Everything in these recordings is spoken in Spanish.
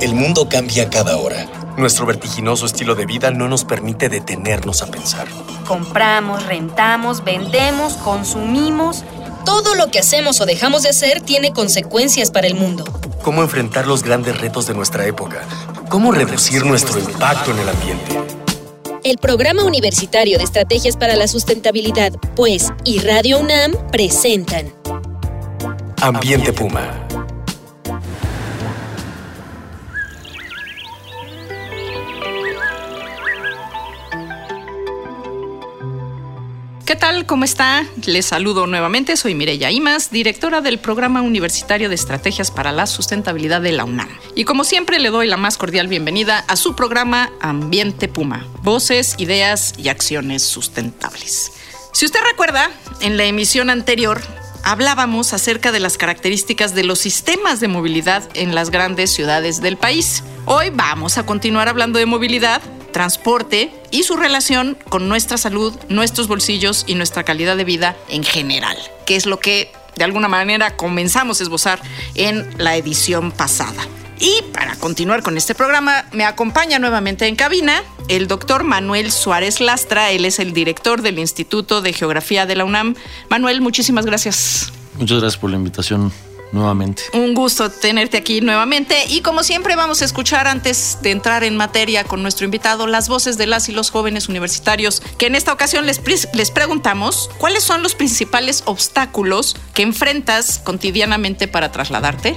El mundo cambia cada hora. Nuestro vertiginoso estilo de vida no nos permite detenernos a pensar. Compramos, rentamos, vendemos, consumimos. Todo lo que hacemos o dejamos de hacer tiene consecuencias para el mundo. ¿Cómo enfrentar los grandes retos de nuestra época? ¿Cómo reducir nuestro impacto en el ambiente? El Programa Universitario de Estrategias para la Sustentabilidad, pues, y Radio UNAM presentan Ambiente Puma. ¿Qué tal? ¿Cómo está? Les saludo nuevamente. Soy Mireya Imas, directora del Programa Universitario de Estrategias para la Sustentabilidad de la UNAM. Y como siempre le doy la más cordial bienvenida a su programa Ambiente Puma. Voces, ideas y acciones sustentables. Si usted recuerda, en la emisión anterior hablábamos acerca de las características de los sistemas de movilidad en las grandes ciudades del país. Hoy vamos a continuar hablando de movilidad, transporte y su relación con nuestra salud, nuestros bolsillos y nuestra calidad de vida en general, que es lo que de alguna manera comenzamos a esbozar en la edición pasada. Y para continuar con este programa, me acompaña nuevamente en cabina el doctor Manuel Suárez Lastra. Él es el director del Instituto de Geografía de la UNAM. Manuel, muchísimas gracias. Muchas gracias por la invitación nuevamente. Un gusto tenerte aquí nuevamente y como siempre vamos a escuchar antes de entrar en materia con nuestro invitado las voces de las y los jóvenes universitarios que en esta ocasión les, les preguntamos cuáles son los principales obstáculos que enfrentas cotidianamente para trasladarte.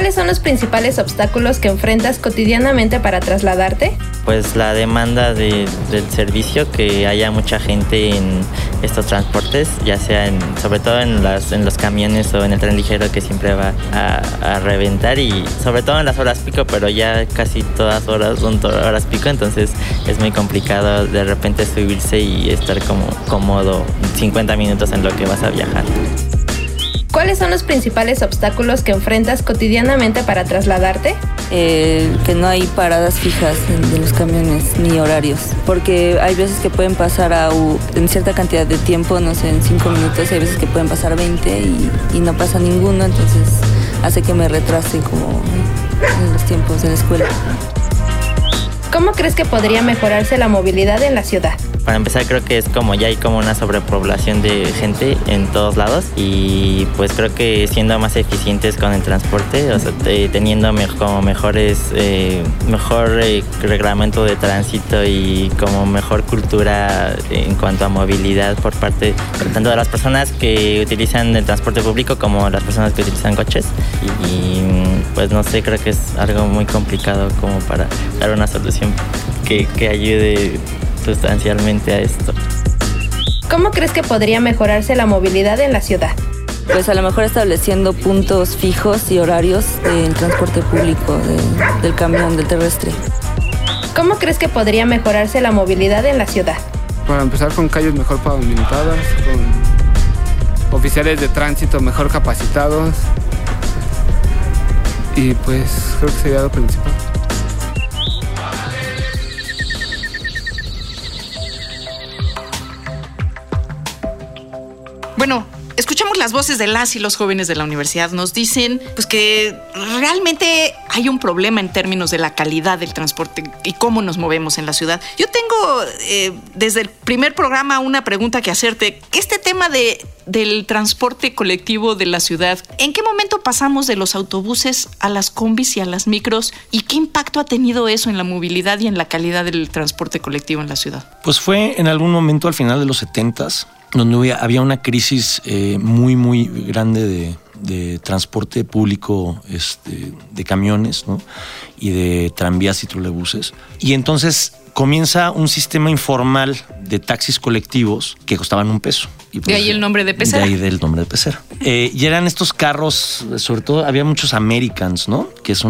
¿Cuáles son los principales obstáculos que enfrentas cotidianamente para trasladarte? Pues la demanda de, del servicio, que haya mucha gente en estos transportes, ya sea en, sobre todo en, los camiones o en el tren ligero que siempre va a, a reventar y sobre todo en las horas pico, pero ya casi todas horas son horas pico, entonces es muy complicado de repente subirse y estar como cómodo 50 minutos en lo que vas a viajar. ¿Cuáles son los principales obstáculos que enfrentas cotidianamente para trasladarte? Eh, que no hay paradas fijas de los camiones ni horarios, porque hay veces que pueden pasar a, en cierta cantidad de tiempo, no sé, en 5 minutos, y hay veces que pueden pasar 20 y, y no pasa ninguno, entonces hace que me retrase como en los tiempos de la escuela. ¿Cómo crees que podría mejorarse la movilidad en la ciudad? Para empezar creo que es como ya hay como una sobrepoblación de gente en todos lados y pues creo que siendo más eficientes con el transporte, o sea, teniendo como mejores, eh, mejor eh, reglamento de tránsito y como mejor cultura en cuanto a movilidad por parte tanto de las personas que utilizan el transporte público como las personas que utilizan coches. Y, y pues no sé, creo que es algo muy complicado como para dar una solución que, que ayude sustancialmente a esto. ¿Cómo crees que podría mejorarse la movilidad en la ciudad? Pues a lo mejor estableciendo puntos fijos y horarios del transporte público, de, del camión, del terrestre. ¿Cómo crees que podría mejorarse la movilidad en la ciudad? Para empezar con calles mejor pavimentadas, con oficiales de tránsito mejor capacitados y pues creo que sería lo principal. Bueno, escuchamos las voces de las y los jóvenes de la universidad. Nos dicen pues que realmente hay un problema en términos de la calidad del transporte y cómo nos movemos en la ciudad. Yo tengo eh, desde el primer programa una pregunta que hacerte. Este tema de, del transporte colectivo de la ciudad, ¿en qué momento pasamos de los autobuses a las combis y a las micros? ¿Y qué impacto ha tenido eso en la movilidad y en la calidad del transporte colectivo en la ciudad? Pues fue en algún momento al final de los 70s donde había una crisis eh, muy, muy grande de, de transporte público este, de camiones ¿no? Y de tranvías y trolebuses. Y entonces comienza un sistema informal de taxis colectivos que costaban un peso. Y pues, de ahí el nombre de pecera. De ahí del nombre de pecera. Eh, y eran estos carros, sobre todo había muchos Americans, ¿no? Que es,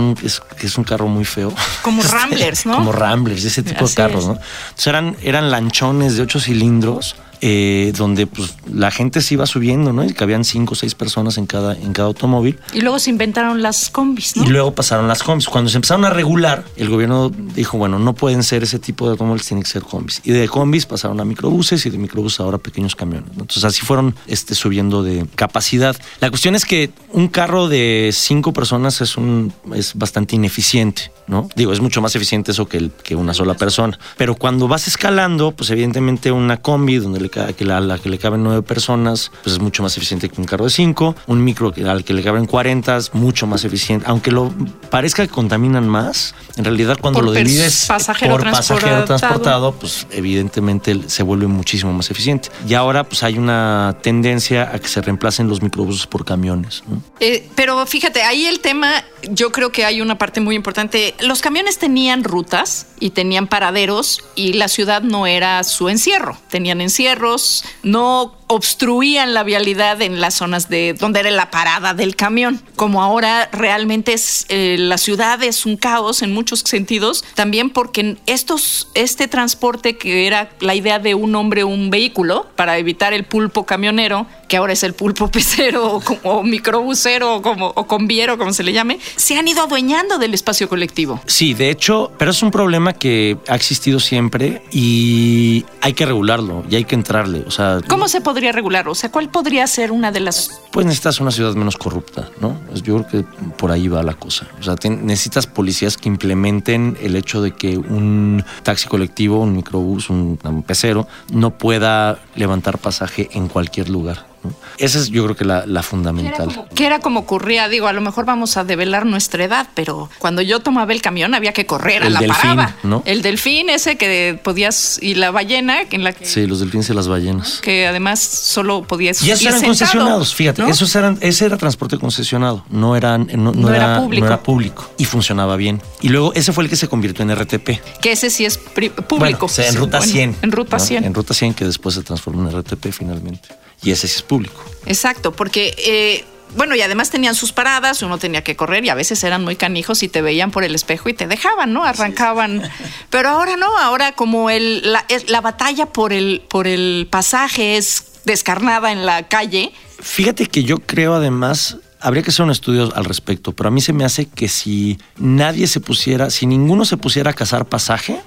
que es un carro muy feo. Como Ramblers, ¿no? Como Ramblers, ese tipo Así de carros. ¿no? Entonces eran, eran lanchones de ocho cilindros. Eh, donde pues la gente se iba subiendo, ¿no? Y cabían cinco o seis personas en cada, en cada automóvil. Y luego se inventaron las combis, ¿no? Y luego pasaron las combis. Cuando se empezaron empezaron a regular, el gobierno dijo, bueno, no pueden ser ese tipo de automóviles, tienen que ser combis. Y de combis pasaron a microbuses y de microbuses ahora pequeños camiones. Entonces así fueron este, subiendo de capacidad. La cuestión es que un carro de cinco personas es, un, es bastante ineficiente, ¿no? Digo, es mucho más eficiente eso que, el- que una sola persona. Pero cuando vas escalando, pues evidentemente una combi donde le, que la, la que le caben nueve personas, pues es mucho más eficiente que un carro de cinco. Un micro al que le caben 40 es mucho más eficiente. Aunque lo parezca que contaminan más, en realidad cuando Por lo divides pasajero por pasajero transportado. transportado, pues evidentemente se vuelve muchísimo más eficiente. Y ahora pues hay una tendencia a que se reemplacen los microbuses por camiones. ¿no? Eh, pero fíjate, ahí el tema, yo creo que hay una parte muy importante. Los camiones tenían rutas y tenían paraderos y la ciudad no era su encierro. Tenían encierros, no obstruían la vialidad en las zonas de donde era la parada del camión. Como ahora realmente es eh, la ciudad es un caos en muchos sentidos, también porque estos este transporte que era la idea de un hombre un vehículo para evitar el pulpo camionero, que ahora es el pulpo pecero o, microbusero o como o conviero como se le llame, se han ido adueñando del espacio colectivo. Sí, de hecho, pero es un problema que ha existido siempre y hay que regularlo y hay que entrarle. O sea, ¿Cómo se podría regular? O sea, ¿cuál podría ser una de las pues necesitas una ciudad menos corrupta, ¿no? Pues Yo creo que por ahí va la cosa. O sea, necesitas policías que implementen el hecho de que un taxi colectivo, un microbús, un, un pecero, no pueda levantar pasaje en cualquier lugar. ¿No? Esa es yo creo que la, la fundamental. que era como ocurría, digo, a lo mejor vamos a develar nuestra edad, pero cuando yo tomaba el camión había que correr a la delfín, parada. ¿no? El delfín ese que podías y la ballena en la que, Sí, los delfines y las ballenas. que además solo podías Y esos ir eran sentado, concesionados, fíjate, esos eran, ese era transporte concesionado, no, eran, no, era era, público. no era público y funcionaba bien. Y luego ese fue el que se convirtió en RTP. que ese sí es público. Bueno, o sea, en ruta Bueno, 100. En ruta ¿no? 100. En ruta 100 que después se transformó en RTP finalmente. Y ese sí es público. Exacto, porque eh, bueno, y además tenían sus paradas, uno tenía que correr y a veces eran muy canijos y te veían por el espejo y te dejaban, ¿no? Arrancaban. Pero ahora no, ahora como el, la, la batalla por el, por el pasaje es descarnada en la calle, Fíjate que yo creo además, habría que hacer un estudio al respecto, pero a mí se me hace que si nadie se pusiera, si ninguno se pusiera a cazar pasaje,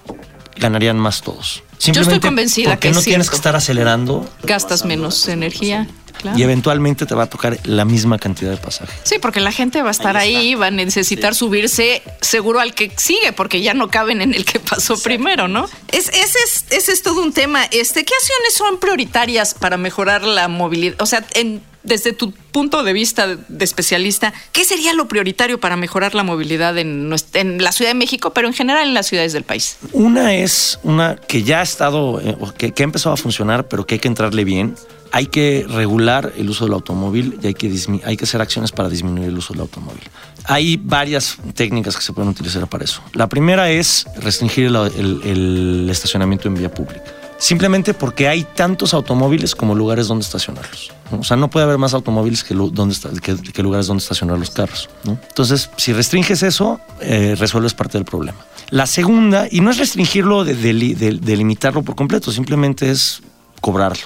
ganarían más todos. Simplemente convencida porque que no es tienes que estar acelerando gastas menos energía. Claro. y eventualmente te va a tocar la misma cantidad de pasaje. Sí, porque la gente va a estar ahí, va a necesitar subirse seguro al que sigue, porque ya no caben en el que pasó primero, ¿no? Es, ese, es, ese es todo un tema. Este, ¿Qué acciones son prioritarias para mejorar la movilidad? O sea, en- desde tu punto de vista de especialista, ¿qué sería lo prioritario para mejorar la movilidad en, nuestra- en la Ciudad de México, pero en general en las ciudades del país? Una es una que ya ha estado, eh, que, que ha empezado a funcionar, pero que hay que entrarle bien. Hay que regular el uso del automóvil y hay que, hay que hacer acciones para disminuir el uso del automóvil. Hay varias técnicas que se pueden utilizar para eso. La primera es restringir el, el- el estacionamiento en vía pública. Simplemente porque hay tantos automóviles como lugares donde estacionarlos. ¿no? O sea, no puede haber más automóviles que, donde que- lugares donde estacionar los carros. Entonces, si restringes eso, eh, resuelves parte del problema. La segunda, y no es restringirlo, de, de de- por completo, simplemente es cobrarlo.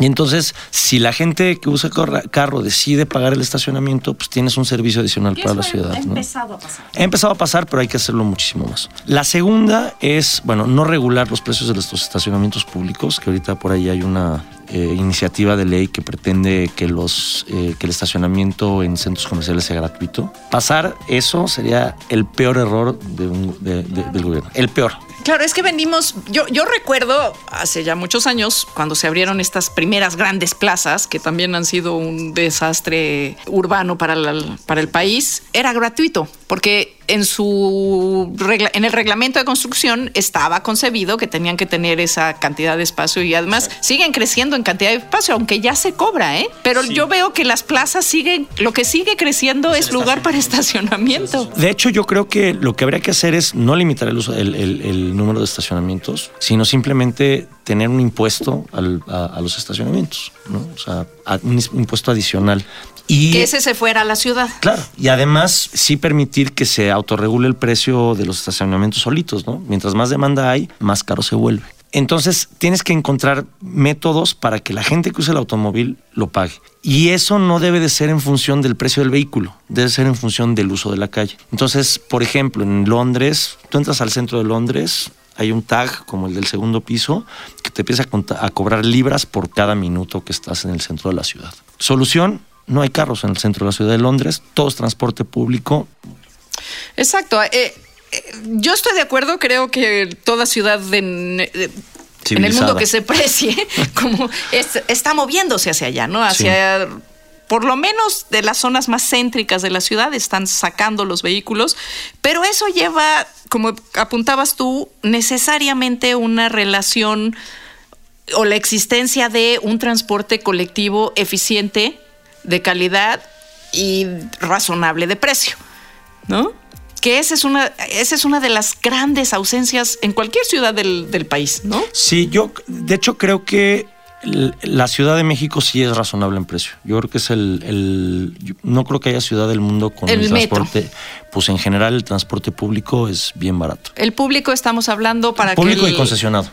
Y entonces, si la gente que usa carro decide pagar el estacionamiento, pues tienes un servicio adicional para la ciudad. ¿no? a pasar. Ha empezado a pasar, pero hay que hacerlo muchísimo más. La segunda es, bueno, no regular los precios de los estacionamientos públicos, que ahorita por ahí hay una eh, iniciativa de ley que pretende que, los, eh, que el estacionamiento en centros comerciales sea gratuito. Pasar eso sería el peor error de un- de- de- del gobierno. El peor. Claro, es que venimos, yo, yo recuerdo hace ya muchos años, cuando se abrieron estas primeras grandes plazas, que también han sido un desastre urbano para el país, era gratuito, porque en su regla- en el reglamento de construcción estaba concebido que tenían que tener esa cantidad de espacio y además siguen creciendo en cantidad de espacio, aunque ya se cobra, ¿eh? Pero yo veo que las plazas siguen, lo que sigue creciendo es lugar para estacionamiento. De hecho, yo creo que lo que habría que hacer es no limitar el, uso, el, el- el número de estacionamientos, sino simplemente tener un impuesto al- a, a los estacionamientos, ¿no? O sea, a- un impuesto adicional. Y, Que ese se fuera a la ciudad. Claro, y además sí permitir que se autorregule el precio de los estacionamientos solitos, ¿no? Mientras más demanda hay, más caro se vuelve. Entonces tienes que encontrar métodos para que la gente que usa el automóvil lo pague. Y eso no debe de ser en función del precio del vehículo, debe ser en función del uso de la calle. Entonces, por ejemplo, en Londres, tú entras al centro de Londres, hay un tag como el del segundo piso que te empieza a, a cobrar libras por cada minuto que estás en el centro de la ciudad. Solución, no hay carros en el centro de la ciudad de Londres, todo es transporte público. Exacto. Eh, eh, yo estoy de acuerdo, creo que toda ciudad en, en el mundo que se precie, como está moviéndose hacia allá, ¿no? Hacia por lo menos de las zonas más céntricas de la ciudad están sacando los vehículos, pero eso lleva, como apuntabas tú, necesariamente una relación o la existencia de un transporte colectivo eficiente, de calidad y razonable de precio, ¿no? Que esa es una, esa es una de las grandes ausencias en cualquier ciudad del, del país, ¿no? Sí, yo de hecho creo que la Ciudad de México sí es razonable en precio. Yo creo que es el, no creo que haya ciudad del mundo con el, transporte. Pues en general el transporte público es bien barato. El público estamos hablando para público que público y concesionado.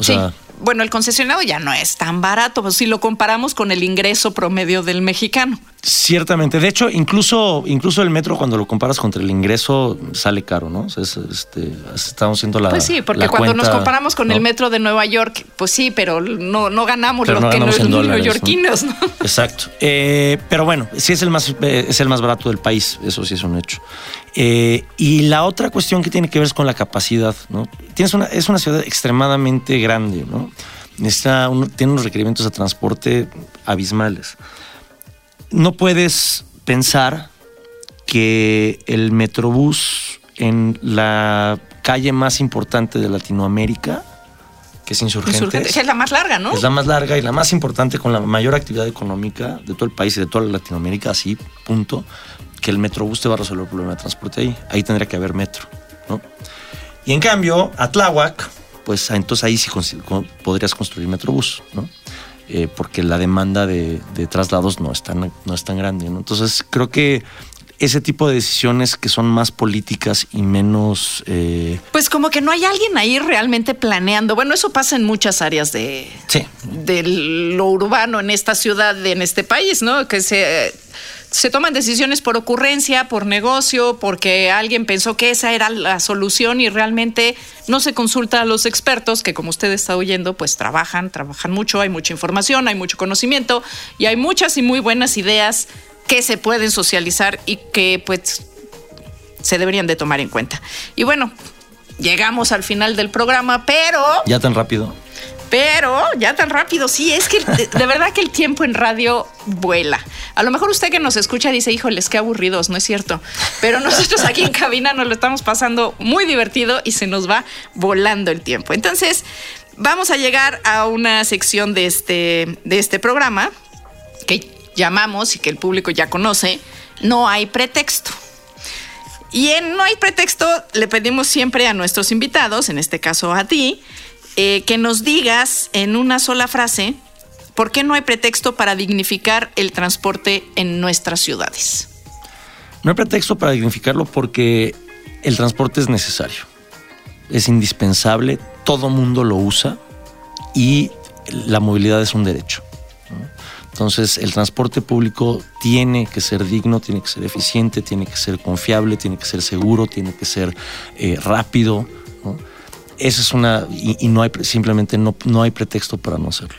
sí bueno, el concesionado ya no es tan barato, si lo comparamos con el ingreso promedio del mexicano. Ciertamente. De hecho, incluso, incluso el metro, cuando lo comparas contra el ingreso, sale caro, ¿no? este, estamos haciendo la. Pues sí, porque cuando nos comparamos con el metro de Nueva York, pues sí, pero no, no ganamos lo que los neoyorquinos, ¿no? Exacto. Eh, pero bueno, sí es el más, eh, es el más barato del país, eso sí es un hecho. Eh, y la otra cuestión que tiene que ver es con la capacidad, ¿no? Tienes una, es una ciudad extremadamente grande, ¿no? tiene unos requerimientos de transporte abismales. No puedes pensar que el Metrobús en la calle más importante de Latinoamérica, que es Insurgentes, es la más larga, ¿no? Es la más larga y la más importante con la mayor actividad económica de todo el país y de toda Latinoamérica, así, punto, que el Metrobús te va a resolver el problema de transporte ahí. Ahí tendría que haber metro, ¿no? Y en cambio, Atláhuac, pues entonces ahí sí podrías construir Metrobús, ¿no? Eh, porque la demanda de, traslados no es tan, no es tan grande. ¿no? Entonces creo que ese tipo de decisiones que son más políticas y menos... Eh, pues como que no hay alguien ahí realmente planeando. Bueno, eso pasa en muchas áreas de, de lo urbano en esta ciudad, en este país, ¿no? Que se se toman decisiones por ocurrencia, por negocio, porque alguien pensó que esa era la solución y realmente no se consulta a los expertos que como usted está oyendo, pues trabajan, trabajan mucho, hay mucha información, hay mucho conocimiento y hay muchas y muy buenas ideas que se pueden socializar y que pues se deberían de tomar en cuenta. Y bueno, llegamos al final del programa, pero... Ya tan rápido. Pero ya tan rápido, sí, es que de, verdad que el tiempo en radio vuela. A lo mejor usted que nos escucha dice, híjoles, qué aburridos, no es cierto. Pero nosotros aquí en cabina nos lo estamos pasando muy divertido y se nos va volando el tiempo. Entonces, vamos a llegar a una sección de este, de este programa llamamos y que el público ya conoce, No hay pretexto. Y en No hay pretexto le pedimos siempre a nuestros invitados, en este caso a ti, eh, que nos digas en una sola frase por qué no hay pretexto para dignificar el transporte en nuestras ciudades. No hay pretexto para dignificarlo porque el transporte es necesario, es indispensable, todo mundo lo usa y la movilidad es un derecho. Entonces el transporte público tiene que ser digno, tiene que ser eficiente, tiene que ser confiable, tiene que ser seguro, tiene que ser eh, rápido. Esa es una, y, no hay, simplemente no, no hay pretexto para no hacerlo.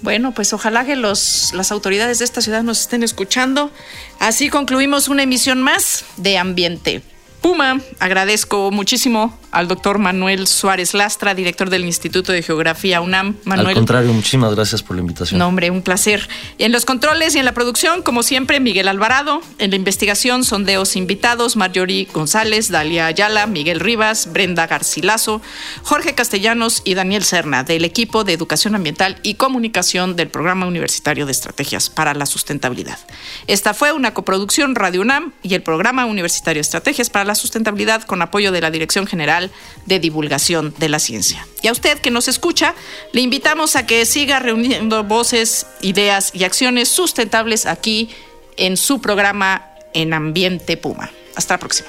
Bueno, pues ojalá que los, las autoridades de esta ciudad nos estén escuchando. Así concluimos una emisión más de Ambiente Puma. Agradezco muchísimo al doctor Manuel Suárez Lastra, director del Instituto de Geografía UNAM. Manuel. Al contrario, muchísimas gracias por la invitación. No, hombre, un placer. En los controles y en la producción, como siempre, Miguel Alvarado. En la investigación, sondeos invitados, Marjorie González, Dalia Ayala, Miguel Rivas, Brenda Garcilaso, Jorge Castellanos y Daniel Serna, del equipo de Educación Ambiental y Comunicación del Programa Universitario de Estrategias para la Sustentabilidad. Esta fue una coproducción Radio UNAM y el Programa Universitario de Estrategias para la Sustentabilidad con apoyo de la Dirección General de Divulgación de la Ciencia. Y a usted que nos escucha, le invitamos a que siga reuniendo voces, ideas y acciones sustentables aquí en su programa En Ambiente Puma. Hasta la próxima.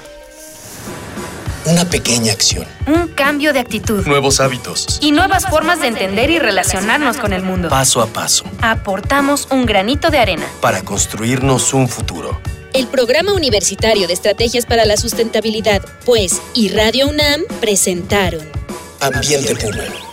Una pequeña acción. Un cambio de actitud. Nuevos hábitos. Y nuevas formas de entender y relacionarnos con el mundo. Paso a paso. Aportamos un granito de arena. Para construirnos un futuro el Programa Universitario de Estrategias para la Sustentabilidad, pues, y Radio UNAM presentaron Ambiente Puma.